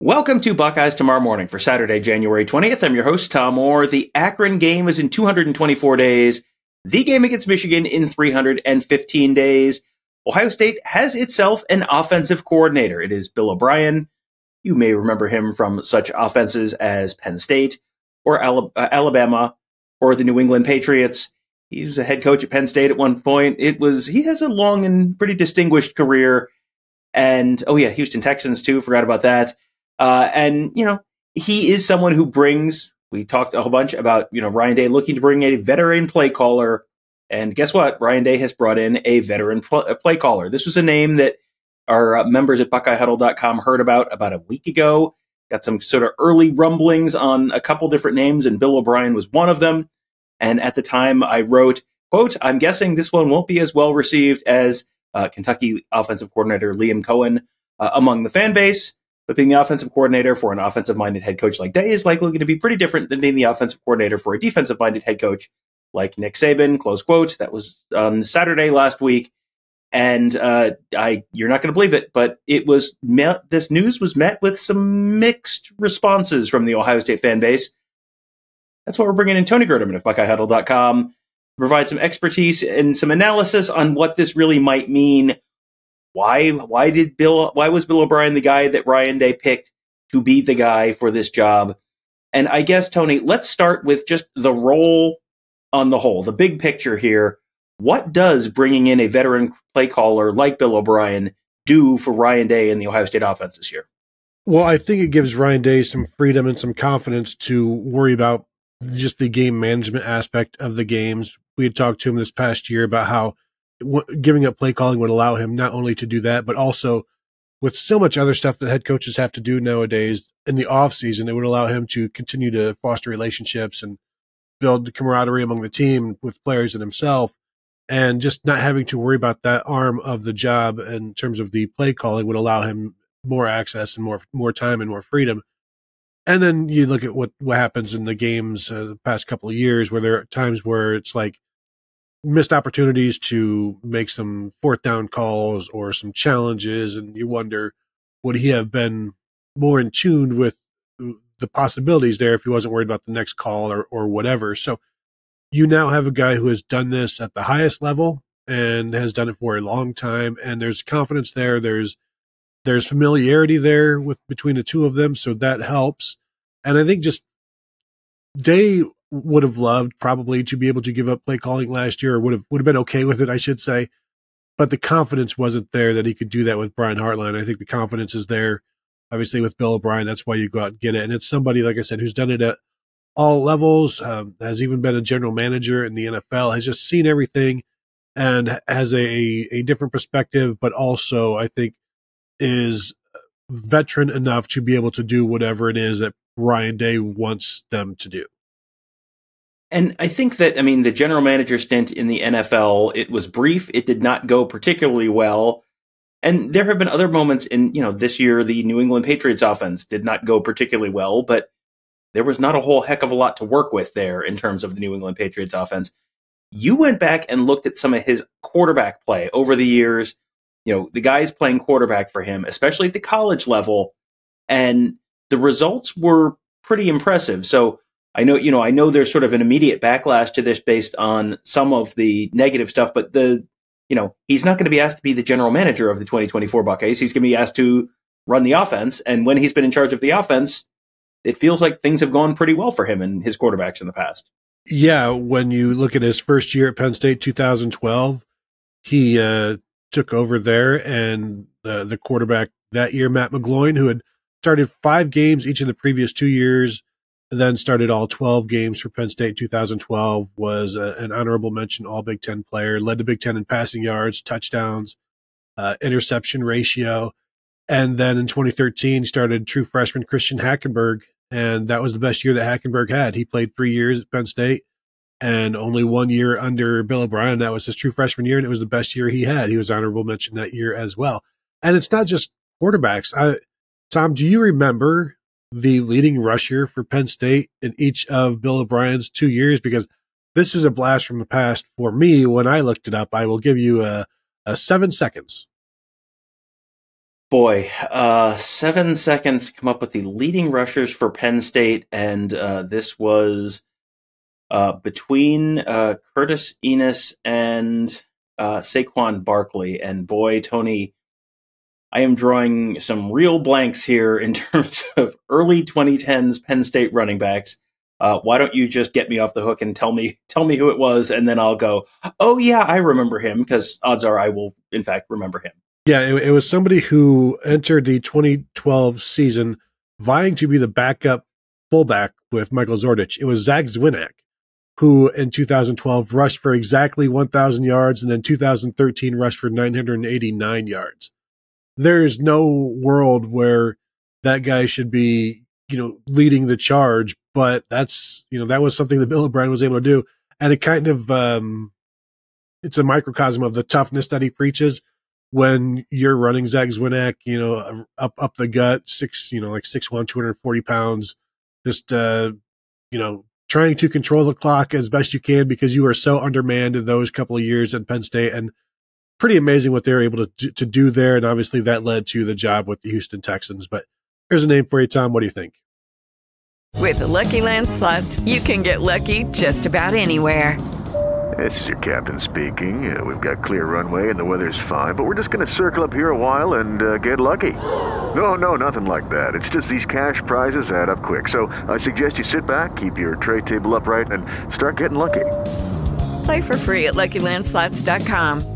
Welcome to Buckeyes Tomorrow Morning for Saturday, January 20th. I'm your host, Tom Orr. The Akron game is in 224 days. The game against Michigan in 315 days. Ohio State has itself an offensive coordinator. It is Bill O'Brien. You may remember him from such offenses as Penn State or uh, Alabama or the New England Patriots. He was a head coach at Penn State at one point. It was he has a long and pretty distinguished career. And oh yeah, Houston Texans too. Forgot about that. Uh, and, you know, he is someone who brings, we talked a whole bunch about, you know, Ryan Day looking to bring a veteran play caller. And guess what? Ryan Day has brought in a veteran pl- play caller. This was a name that our uh, members at BuckeyeHuddle.com heard about about a week ago. Got some sort of early rumblings on a couple different names, and Bill O'Brien was one of them. And at the time, I wrote, "quote I'm guessing this one won't be as well received as uh, Kentucky offensive coordinator Liam Coen uh, among the fan base." But being the offensive coordinator for an offensive minded head coach like Day is likely going to be pretty different than being the offensive coordinator for a defensive minded head coach like Nick Saban. Close quote. That was on Saturday last week. And uh, I, you're not going to believe it, but it was met, this news was met with some mixed responses from the Ohio State fan base. That's why we're bringing in Tony Gerdeman of BuckeyeHuddle.com to provide some expertise and some analysis on what this really might mean why why did Bill why was Bill O'Brien the guy that Ryan Day picked to be the guy for this job? And I guess Tony, let's start with just the role on the whole, the big picture here. What does bringing in a veteran play caller like Bill O'Brien do for Ryan Day and the Ohio State offense this year? Well, I think it gives Ryan Day some freedom and some confidence to worry about just the game management aspect of the games. We had talked to him this past year about how giving up play calling would allow him not only to do that, but also with so much other stuff that head coaches have to do nowadays in the off season, it would allow him to continue to foster relationships and build camaraderie among the team with players and himself. And just not having to worry about that arm of the job in terms of the play calling would allow him more access and more more time and more freedom. And then you look at what what happens in the games uh, the past couple of years, where there are times where it's like missed opportunities to make some fourth down calls or some challenges, and you wonder would he have been more in tune with the possibilities there if he wasn't worried about the next call or or whatever. So you now have a guy who has done this at the highest level and has done it for a long time, and there's confidence there. There's there's familiarity there with between the two of them, so that helps. And I think just Day would have loved probably to be able to give up play calling last year or would have would have been okay with it, I should say. But the confidence wasn't there that he could do that with Brian Hartline. I think the confidence is there, obviously, with Bill O'Brien. That's why you go out and get it. And it's somebody, like I said, who's done it at all levels, um, has even been a general manager in the NFL, has just seen everything and has a, a different perspective, but also, I think, is veteran enough to be able to do whatever it is that Ryan Day wants them to do. And I think that, I mean, the general manager stint in the NFL, it was brief. It did not go particularly well. And there have been other moments in, you know, this year, the New England Patriots offense did not go particularly well, but there was not a whole heck of a lot to work with there in terms of the New England Patriots offense. You went back and looked at some of his quarterback play over the years. You know, the guys playing quarterback for him, especially at the college level, and the results were pretty impressive. So, I know, you know, I know there's sort of an immediate backlash to this based on some of the negative stuff, but the, you know, he's not going to be asked to be the general manager of the 2024 Buckeyes. He's going to be asked to run the offense. And when he's been in charge of the offense, it feels like things have gone pretty well for him and his quarterbacks in the past. Yeah, when you look at his first year at Penn State, 2012, he uh, took over there, and uh, the quarterback that year, Matt McGloin, who had started five games each of the previous two years, then started all 12 games for Penn State 2012, was a, an honorable mention All Big Ten player, led the Big Ten in passing yards, touchdowns, uh, interception ratio. And then in 2013, started true freshman Christian Hackenberg. And that was the best year that Hackenberg had. He played three years at Penn State and only one year under Bill O'Brien. That was his true freshman year. And it was the best year he had. He was honorable mention that year as well. And it's not just quarterbacks. I, Tom, do you remember the leading rusher for Penn State in each of Bill O'Brien's two years? Because this is a blast from the past for me. When I looked it up, I will give you a, a seven seconds. Boy, uh, seven seconds come up with the leading rushers for Penn State, and uh, this was uh, between uh, Curtis Enis and uh, Saquon Barkley. And boy, Tony, I am drawing some real blanks here in terms of early 2010s Penn State running backs. Uh, why don't you just get me off the hook and tell me tell me who it was, and then I'll go. Oh yeah, I remember him because odds are I will in fact remember him. Yeah, it, it, was somebody who entered the 2012 season vying to be the backup fullback with Michael Zordich. It was Zach Zwinak, who in 2012 rushed for exactly 1,000 yards, and then 2013 rushed for 989 yards there's no world where that guy should be, you know, leading the charge. But that's, you know, that was something that Bill O'Brien was able to do. And it kind of, um, it's a microcosm of the toughness that he preaches when you're running Zach Zwinak, you know, up, up the gut, six, you know, like six one, 240 pounds, just, uh, you know, trying to control the clock as best you can because you are so undermanned in those couple of years at Penn State. And pretty amazing what they were able to do, to do there. And obviously that led to the job with the Houston Texans. But here's a name for you, Tom. What do you think? With the Lucky Land slots, you can get lucky just about anywhere. This is your captain speaking. Uh, we've got clear runway and the weather's fine, but we're just going to circle up here a while and uh, get lucky. No, no, nothing like that. It's just these cash prizes add up quick. So I suggest you sit back, keep your tray table upright, and start getting lucky. Play for free at LuckyLandSlots.com.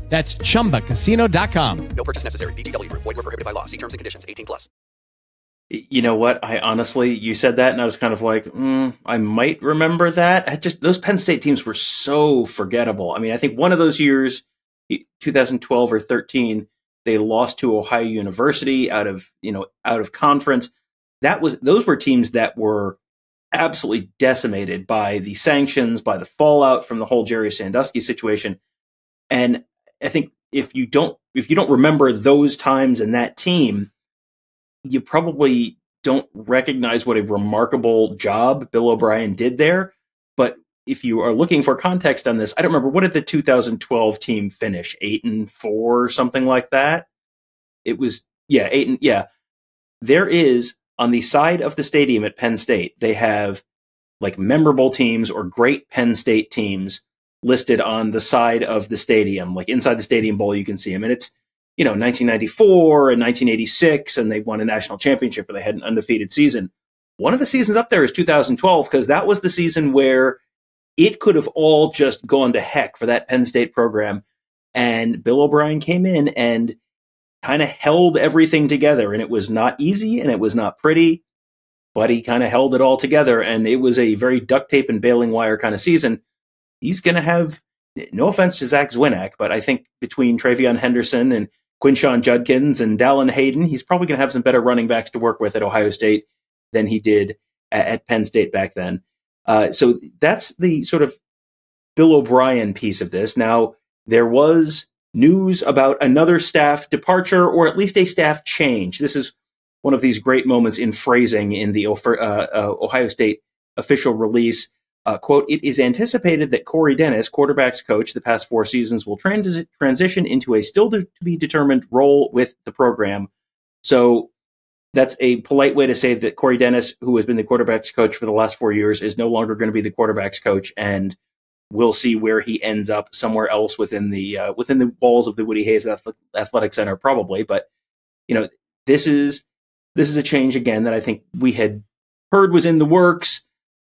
That's ChumbaCasino.com. No purchase necessary. VGW. Void were prohibited by law. See terms and conditions. 18 plus. You know what? I honestly, you said that, and I was kind of like, mm, I might remember that. I just those Penn State teams were so forgettable. I mean, I think one of those years, 2012 or 13, they lost to Ohio University out of you know out of conference. That was those were teams that were absolutely decimated by the sanctions, by the fallout from the whole Jerry Sandusky situation, and I think if you don't if you don't remember those times and that team, you probably don't recognize what a remarkable job Bill O'Brien did there. But if you are looking for context on this, I don't remember what did the 2012 team finish? Eight and four, something like that. It was yeah, eight and yeah. There is on the side of the stadium at Penn State, they have like memorable teams or great Penn State teams listed on the side of the stadium, like inside the Stadium Bowl, you can see them. And it's, you know, 1994 and 1986, and they won a national championship, or they had an undefeated season. One of the seasons up there is 2012, because that was the season where it could have all just gone to heck for that Penn State program. And Bill O'Brien came in and kind of held everything together. And it was not easy and it was not pretty, but he kind of held it all together. And it was a very duct tape and baling wire kind of season he's going to have no offense to Zach Zwinak, but I think between TreVeyon Henderson and Quinshon Judkins and Dallan Hayden, he's probably going to have some better running backs to work with at Ohio State than he did at, at Penn State back then. Uh, so that's the sort of Bill O'Brien piece of this. Now, there was news about another staff departure or at least a staff change. This is one of these great moments in phrasing in the uh, uh, Ohio State official release. Uh, quote, it is anticipated that Corey Dennis, quarterback's coach the past four seasons, will trans- transition into a still to be determined role with the program. So that's a polite way to say that Corey Dennis, who has been the quarterback's coach for the last four years, is no longer going to be the quarterback's coach, and we'll see where he ends up somewhere else within the uh, within the walls of the Woody Hayes Athletic Center, probably. But you know, this is this is a change again that I think we had heard was in the works,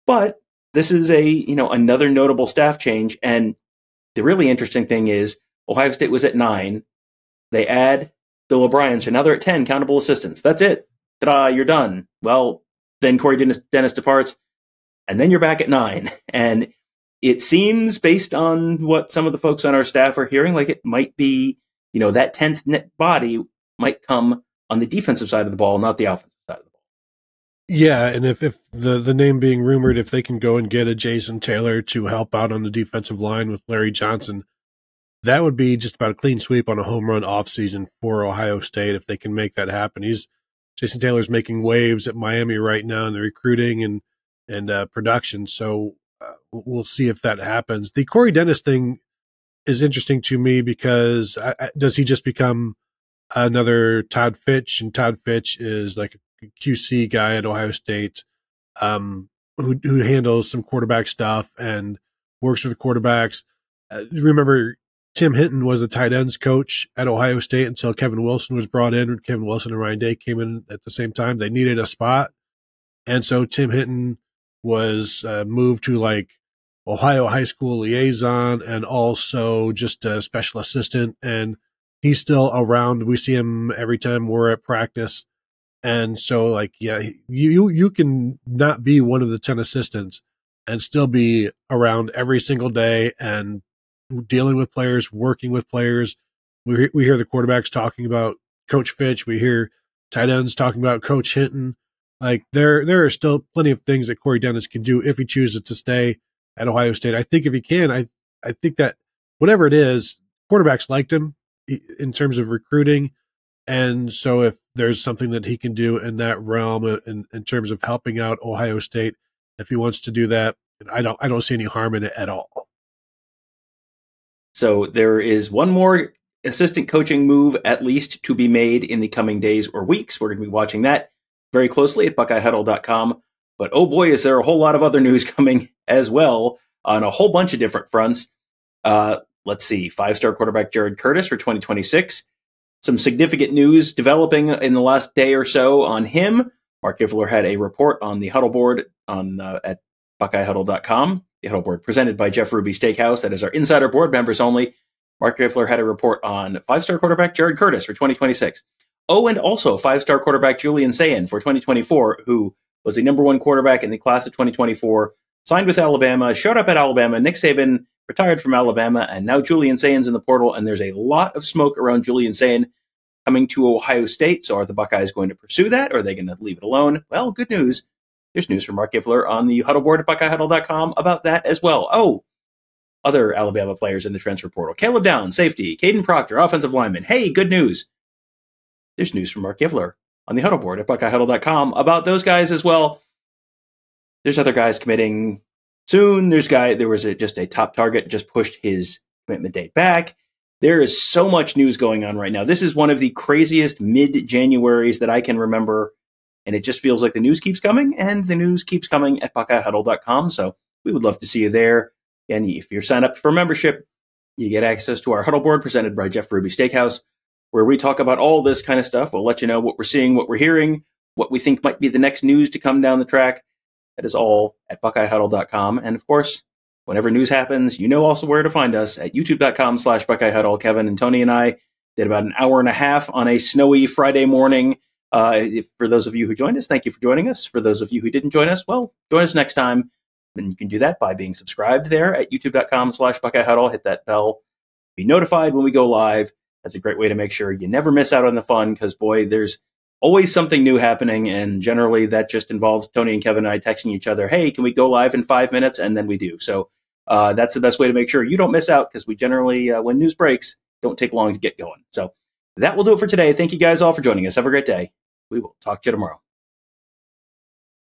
but this is a you know another notable staff change. And the really interesting thing is Ohio State was at nine. They add Bill O'Brien, so now they're at ten countable assistants. That's it. Ta-da, you're done. Well, then Corey Dennis, Dennis departs, and then you're back at nine. And it seems, based on what some of the folks on our staff are hearing, like it might be, you know, that tenth body might come on the defensive side of the ball, not the offensive side of the ball. Yeah, and if, if the, the name being rumored, if they can go and get a Jason Taylor to help out on the defensive line with Larry Johnson, that would be just about a clean sweep on a home run offseason for Ohio State if they can make that happen. He's Jason Taylor's making waves at Miami right now in the recruiting and and uh, production. So uh, we'll see if that happens. The Corey Dennis thing is interesting to me because I, I, does he just become another Todd Fitch, and Todd Fitch is like a QC guy at Ohio State, um, who who handles some quarterback stuff and works with the quarterbacks. Uh, remember, Tim Hinton was the tight ends coach at Ohio State until Kevin Wilson was brought in. Kevin Wilson and Ryan Day came in at the same time. They needed a spot, and so Tim Hinton was uh, moved to like Ohio high school liaison and also just a special assistant and he's still around. We see him every time we're at practice. And so like, yeah, you, you can not be one of the 10 assistants and still be around every single day and dealing with players, working with players. We, we hear the quarterbacks talking about coach Fitch. We hear tight ends talking about coach Hinton. Like there, there are still plenty of things that Corey Dennis can do if he chooses to stay at Ohio State. I think if he can, I, I think that whatever it is, quarterbacks liked him in terms of recruiting. And so if there's something that he can do in that realm uh, in, in terms of helping out Ohio State, if he wants to do that, I don't I don't see any harm in it at all. So there is one more assistant coaching move at least to be made in the coming days or weeks. We're going to be watching that very closely at buckeyehuddle.com. But oh boy, is there a whole lot of other news coming as well on a whole bunch of different fronts. Uh, let's see, five star quarterback Jared Curtis for 2026. Some significant news developing in the last day or so on him. Mark Giffler had a report on the huddle board on uh, at BuckeyeHuddle.com. The huddle board presented by Jeff Ruby Steakhouse. That is our insider board members only. Mark Giffler had a report on five star quarterback Jared Curtis for 2026. Oh, and also five star quarterback Julian Sayin for 2024, who was the number one quarterback in the class of 2024, signed with Alabama, showed up at Alabama. Nick Saban retired from Alabama, and now Julian Sayin's in the portal, and there's a lot of smoke around Julian Sayin coming to Ohio State. So are the Buckeyes going to pursue that, or are they going to leave it alone? Well, good news. There's news from Mark Giffler on the huddle board at BuckeyeHuddle.com about that as well. Oh, other Alabama players in the transfer portal. Caleb Downs, safety. Kadyn Proctor, offensive lineman. Hey, good news. There's news from Mark Giffler on the huddle board at BuckeyeHuddle.com about those guys as well. There's other guys committing soon. There's guy. There was a, just a top target just pushed his commitment date back. There is so much news going on right now. This is one of the craziest mid Januaries that I can remember, and it just feels like the news keeps coming, and the news keeps coming at BuckeyeHuddle.com. So we would love to see you there. And if you're signed up for membership, you get access to our huddle board presented by Jeff Ruby Steakhouse, where we talk about all this kind of stuff. We'll let you know what we're seeing, what we're hearing, what we think might be the next news to come down the track. That is all at BuckeyeHuddle.com. And of course, whenever news happens, you know also where to find us at YouTube.com slash BuckeyeHuddle. Kevin and Tony and I did about an hour and a half on a snowy Friday morning. Uh, if, for those of you who joined us, thank you for joining us. For those of you who didn't join us, well, join us next time. And you can do that by being subscribed there at youtube.com slash BuckeyeHuddle. Hit that bell. Be notified when we go live. That's a great way to make sure you never miss out on the fun because, boy, there's always something new happening. And generally, that just involves Tony and Kevin and I texting each other, hey, can we go live in five minutes? And then we do. So uh, that's the best way to make sure you don't miss out because we generally, uh, when news breaks, don't take long to get going. So that will do it for today. Thank you guys all for joining us. Have a great day. We will talk to you tomorrow.